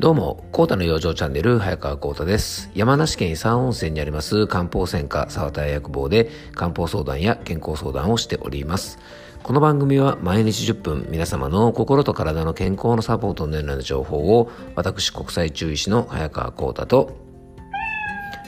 どうも、コータの養生チャンネル、早川コータです。山梨県伊佐温泉にあります漢方専科沢田薬房で漢方相談や健康相談をしております。この番組は毎日10分皆様の心と体の健康のサポートのような情報を私国際中医師の早川コータと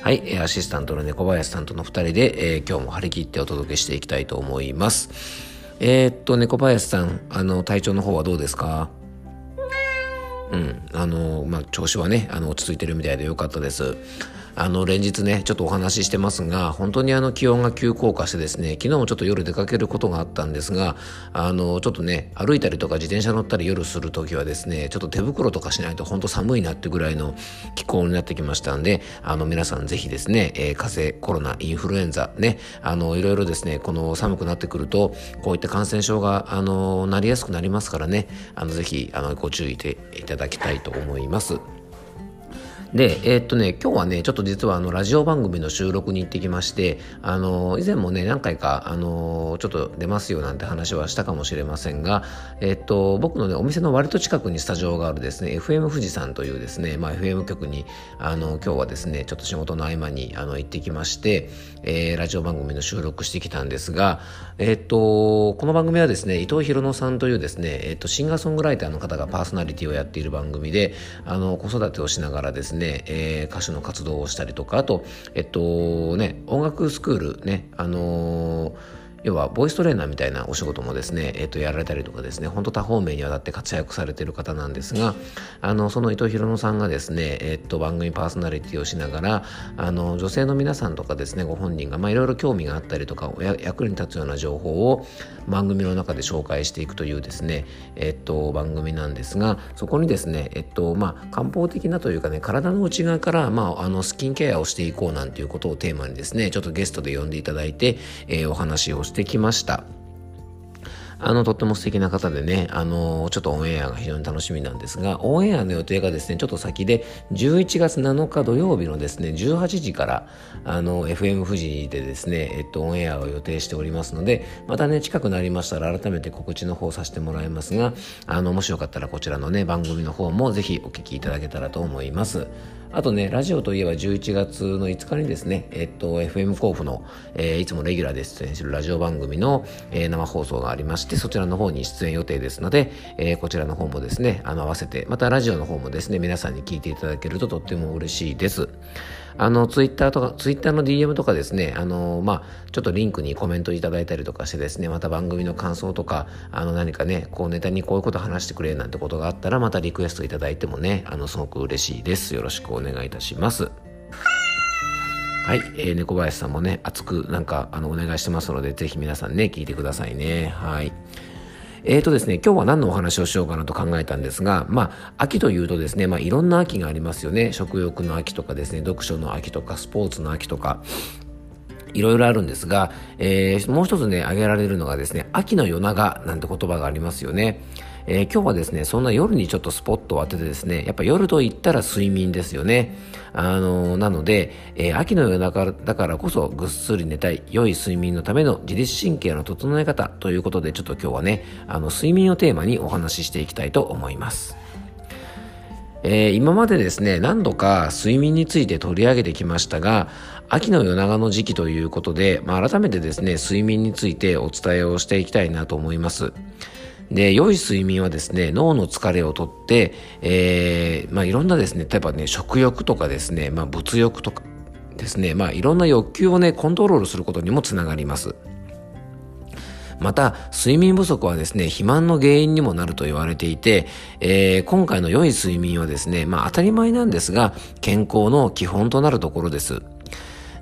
はい、アシスタントの猫林さんとの2人で、えー、今日も張り切ってお届けしていきたいと思います。えー、っと、猫林さん、あの、体調の方はどうですか？うん、あの、まあ、調子はね、あの、落ち着いてるみたいでよかったです。あの連日ねちょっとお話ししてますが本当にあの気温が急降下してですね昨日もちょっと夜出かけることがあったんですがあのちょっとね歩いたりとか自転車乗ったり夜する時はですねちょっと手袋とかしないと本当寒いなってぐらいの気候になってきましたんであの皆さんぜひですね、えー、風邪コロナインフルエンザねあのいろいろですねこの寒くなってくるとこういった感染症があのなりやすくなりますからねあのぜひあのご注意いただきたいと思います。で、えー、っとね、今日はね、ちょっと実はあの、ラジオ番組の収録に行ってきまして、あの、以前もね、何回か、あの、ちょっと出ますよなんて話はしたかもしれませんが、えー、っと、僕のね、お店の割と近くにスタジオがあるですね、FM 富士山というですね、まあ、FM 局に、あの、今日はですね、ちょっと仕事の合間に、あの、行ってきまして、えー、ラジオ番組の収録してきたんですが、えっと、この番組はですね、伊藤博野さんというですね、えっと、シンガーソングライターの方がパーソナリティをやっている番組で、あの、子育てをしながらですね、ね、えー、歌手の活動をしたりとか、あと、えっとね、音楽スクールね、あのー要はボイストレーナーみたいなお仕事もですね、え、ー、と、やられたりとかですね、本当多方面にわたって活躍されてる方なんですが、あの、その伊藤博乃さんがですね、え、ー、と、番組パーソナリティをしながら、あの、女性の皆さんとかですね、ご本人が、いろいろ興味があったりとか、役に立つような情報を番組の中で紹介していくというですね、え、ー、と、番組なんですが、そこにですね、えっと、まあ、漢方的なというかね、体の内側から、まあ、あの、スキンケアをしていこうなんていうことをテーマにですね、ちょっとゲストで呼んでいただいて、えー、お話をしてきました。あの、とっても素敵な方でね、あの、ちょっとオンエアが非常に楽しみなんですが、オンエアの予定がですね、ちょっと先で、11月7日土曜日のですね、18時から、あの、FM 富士でですね、えっと、オンエアを予定しておりますので、またね、近くなりましたら改めて告知の方させてもらいますが、あの、もしよかったらこちらのね、番組の方もぜひお聞きいただけたらと思います。あとね、ラジオといえば11月の5日にですね、えっと、FM 甲府の、えー、いつもレギュラーで出演するラジオ番組の、えー、生放送がありまして、そちらの方に出演予定ですので、えー、こちらの方もですね、あの、合わせて、またラジオの方もですね、皆さんに聞いていただけるととっても嬉しいです。あの、ツイッターとか、ツイッターの DM とかですね、あの、まあ、ちょっとリンクにコメントいただいたりとかしてですね、また番組の感想とか、あの、何かね、こうネタにこういうこと話してくれなんてことがあったら、またリクエストいただいてもね、あの、すごく嬉しいです。よろしくお願いいたします。はい、えー、猫林さんもね、熱くなんか、あの、お願いしてますので、ぜひ皆さんね、聞いてくださいね。はい。えーとですね、今日は何のお話をしようかなと考えたんですが、まあ、秋というとですね、まあ、いろんな秋がありますよね。食欲の秋とかですね、読書の秋とか、スポーツの秋とか、いろいろあるんですが、えー、もう一つね、挙げられるのがですね、秋の夜長なんて言葉がありますよね。えー、今日はですね、そんな夜にちょっとスポットを当ててですね、やっぱ夜と言ったら睡眠ですよね。あのー、なので、えー、秋の夜中だからこそぐっすり寝たい、良い睡眠のための自律神経の整え方ということで、ちょっと今日はね、あの、睡眠をテーマにお話ししていきたいと思います。えー、今までですね、何度か睡眠について取り上げてきましたが、秋の夜長の時期ということで、まあ、改めてですね、睡眠についてお伝えをしていきたいなと思います。で、良い睡眠はですね、脳の疲れをとって、えー、まあいろんなですね、例えばね、食欲とかですね、まあ物欲とかですね、まあいろんな欲求をね、コントロールすることにもつながります。また、睡眠不足はですね、肥満の原因にもなると言われていて、えー、今回の良い睡眠はですね、まあ当たり前なんですが、健康の基本となるところです。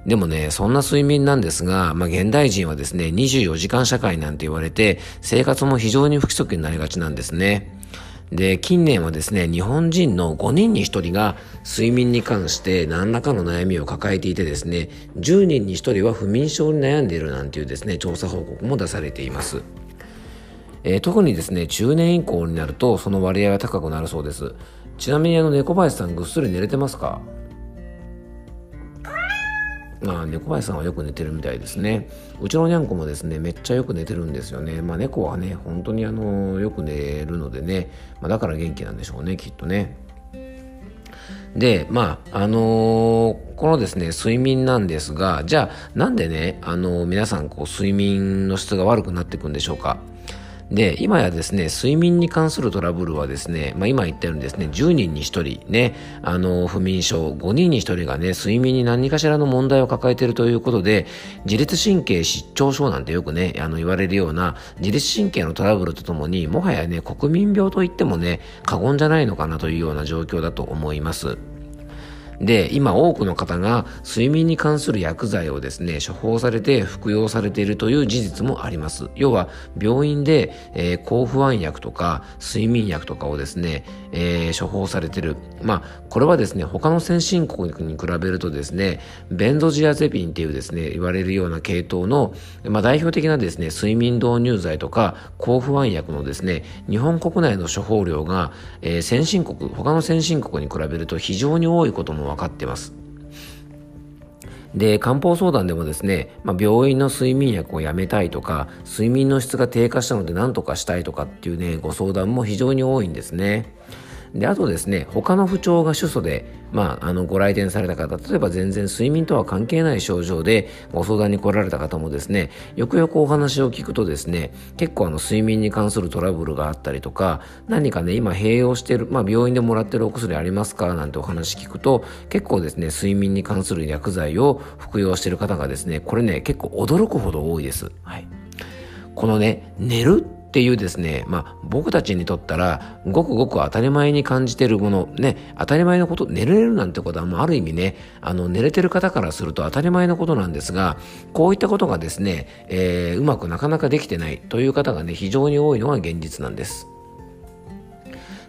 でもね、そんな睡眠なんですが、まあ、現代人はですね、24時間社会なんて言われて、生活も非常に不規則になりがちなんですね。で、近年はですね、日本人の5人に1人が睡眠に関して何らかの悩みを抱えていてですね、10人に1人は不眠症に悩んでいるなんていうですね、調査報告も出されています。えー、特にですね、中年以降になるとその割合は高くなるそうです。ちなみにあの猫林さんぐっすり寝れてますか？あ、猫林さんはよく寝てるみたいですね。うちのにゃんこもですね、めっちゃよく寝てるんですよね。まあ、猫はね、本当にあの、よく寝るのでね、まあ、だから元気なんでしょうね、きっとね。で、まあ、あのー、このですね、睡眠なんですが、じゃあ、なんでね、あのー、皆さん、こう、睡眠の質が悪くなっていくんでしょうか？で、今やですね、睡眠に関するトラブルはですね、まあ今言ったようにですね、10人に1人ね、あの、不眠症、5人に1人がね、睡眠に何かしらの問題を抱えているということで、自律神経失調症なんてよくね、あの言われるような自律神経のトラブルとともに、もはやね、国民病と言ってもね、過言じゃないのかなというような状況だと思います。で、今多くの方が睡眠に関する薬剤をですね、処方されて服用されているという事実もあります。要は、病院で、えー、抗不安薬とか睡眠薬とかをですね、えー、処方されてる。まあ、これはですね、他の先進国に比べるとですね、ベンゾジアゼピンっていうですね、言われるような系統の、まあ、代表的なですね、睡眠導入剤とか抗不安薬のですね、日本国内の処方量が、えー、先進国、他の先進国に比べると非常に多いことも分かってます。で、漢方相談でもですね、まあ、病院の睡眠薬をやめたいとか、睡眠の質が低下したので何とかしたいとかっていうね、ご相談も非常に多いんですね。で、あとですね、他の不調が主訴で、まあ、あの、ご来店された方、例えば全然睡眠とは関係ない症状でご相談に来られた方もですね、よくよくお話を聞くとですね、結構あの、睡眠に関するトラブルがあったりとか、何かね、今併用してる、まあ、病院でもらってるお薬ありますかなんてお話聞くと、結構ですね、睡眠に関する薬剤を服用してる方がですね、これね、結構驚くほど多いです。はい。このね、寝るっていうですね、まあ、僕たちにとったら、ごくごく当たり前に感じてるもの、ね、当たり前のこと、寝れるなんてことは、もうある意味ね、あの、寝れてる方からすると当たり前のことなんですが、こういったことがですね、えー、うまくなかなかできてないという方がね、非常に多いのが現実なんです。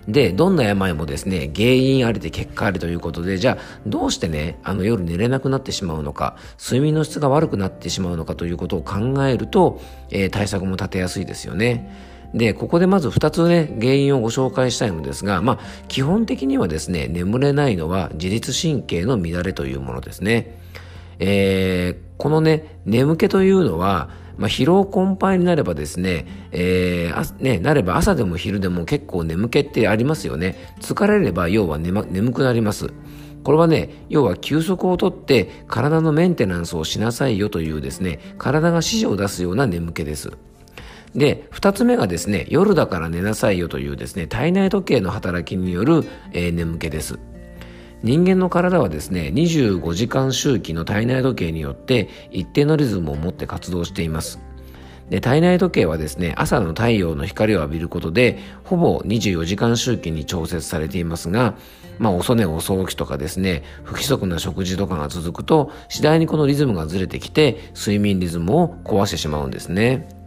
で、どんな病もですね、原因ありで結果ありということで、じゃあ、どうしてね、あの夜寝れなくなってしまうのか、睡眠の質が悪くなってしまうのかということを考えると、えー、対策も立てやすいですよね。で、ここでまず2つね、原因をご紹介したいのですが、まあ、基本的にはですね、眠れないのは自律神経の乱れというものですね。えー、このね、眠気というのは、まあ、疲労困憊になればですね、えー、ね、なれば朝でも昼でも結構眠気ってありますよね。疲れれば要は眠眠くなります。これはね、要は休息をとって体のメンテナンスをしなさいよというですね、体が指示を出すような眠気です。で、二つ目がですね、夜だから寝なさいよというですね、体内時計の働きによる、えー、眠気です。人間の体はですね、25時間周期の体内時計によって一定のリズムを持って活動しています。で体内時計はですね、朝の太陽の光を浴びることで、ほぼ24時間周期に調節されていますが、まあ、遅寝遅起きとかですね、不規則な食事とかが続くと、次第にこのリズムがずれてきて、睡眠リズムを壊してしまうんですね。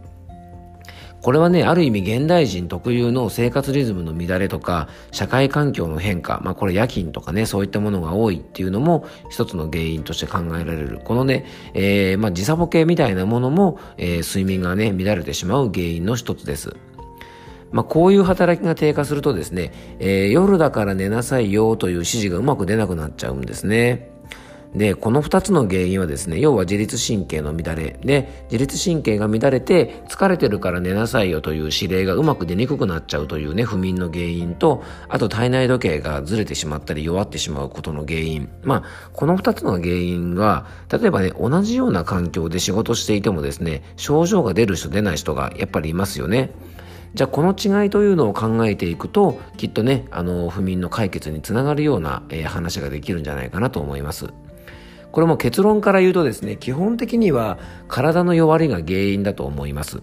これはね、ある意味現代人特有の生活リズムの乱れとか、社会環境の変化、まあこれ夜勤とかね、そういったものが多いっていうのも一つの原因として考えられる。このね、えー、まあ時差ボケみたいなものも、えー、睡眠がね、乱れてしまう原因の一つです。まあ、こういう働きが低下するとですね、えー、夜だから寝なさいよという指示がうまく出なくなっちゃうんですね。で、この二つの原因はですね、要は自律神経の乱れで、自律神経が乱れて疲れてるから寝なさいよという指令がうまく出にくくなっちゃうというね、不眠の原因と、あと体内時計がずれてしまったり弱ってしまうことの原因。まあ、この二つの原因が、例えばね、同じような環境で仕事していてもですね、症状が出る人出ない人がやっぱりいますよね。じゃあこの違いというのを考えていくと、きっとね、あの、不眠の解決につながるような、えー、話ができるんじゃないかなと思います。これも結論から言うとですね、基本的には体の弱りが原因だと思います。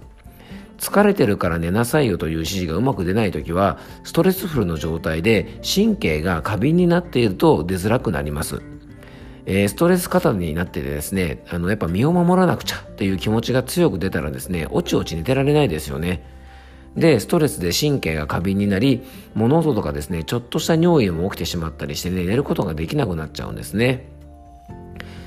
疲れてるから寝なさいよという指示がうまく出ないときは、ストレスフルの状態で神経が過敏になっていると出づらくなります。えー、ストレス過多になっててですね、あの、やっぱ身を守らなくちゃっていう気持ちが強く出たらですね、おちおち寝てられないですよね。で、ストレスで神経が過敏になり、物音とかですね、ちょっとした尿意も起きてしまったりしてね、寝ることができなくなっちゃうんですね。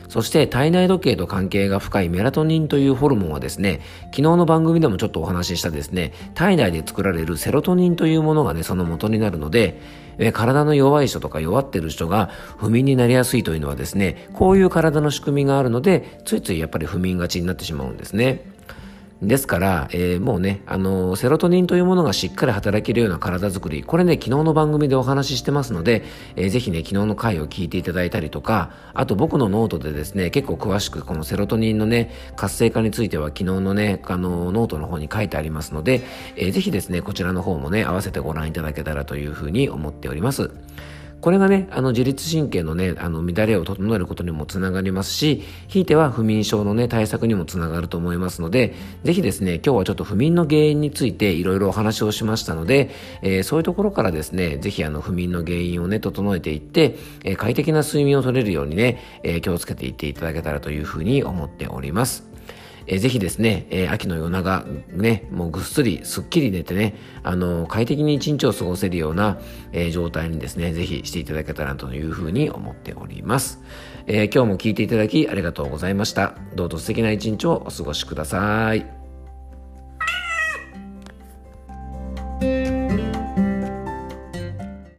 そして体内時計と関係が深いメラトニンというホルモンはですね、昨日の番組でもちょっとお話ししたですね、体内で作られるセロトニンというものがね、その元になるので、え体の弱い人とか弱ってる人が不眠になりやすいというのはですね、こういう体の仕組みがあるので、ついついやっぱり不眠がちになってしまうんですね。ですから、えー、もうね、あのセロトニンというものがしっかり働けるような体づくり、これね、昨日の番組でお話ししてますので、えー、ぜひね、昨日の回を聞いていただいたりとか、あと僕のノートでですね、結構詳しくこのセロトニンのね、活性化については昨日のね、あのノートの方に書いてありますので、えー、ぜひですね、こちらの方もね、合わせてご覧いただけたらというふうに思っております。これがね、あの自律神経のね、あの乱れを整えることにもつながりますし、ひいては不眠症のね、対策にもつながると思いますので、ぜひですね、今日はちょっと不眠の原因についていろいろお話をしましたので、えー、そういうところからですね、ぜひあの不眠の原因をね、整えていって、えー、快適な睡眠を取れるようにね、えー、気をつけていっていただけたらというふうに思っております。えー、ぜひですね、えー、秋の夜長、ね、もうぐっすり、すっきり寝てね、あの、快適に一日を過ごせるような、えー、状態にですね、ぜひしていただけたらというふうに思っております。えー、今日も聞いていただきありがとうございました。どうぞ素敵な一日をお過ごしください。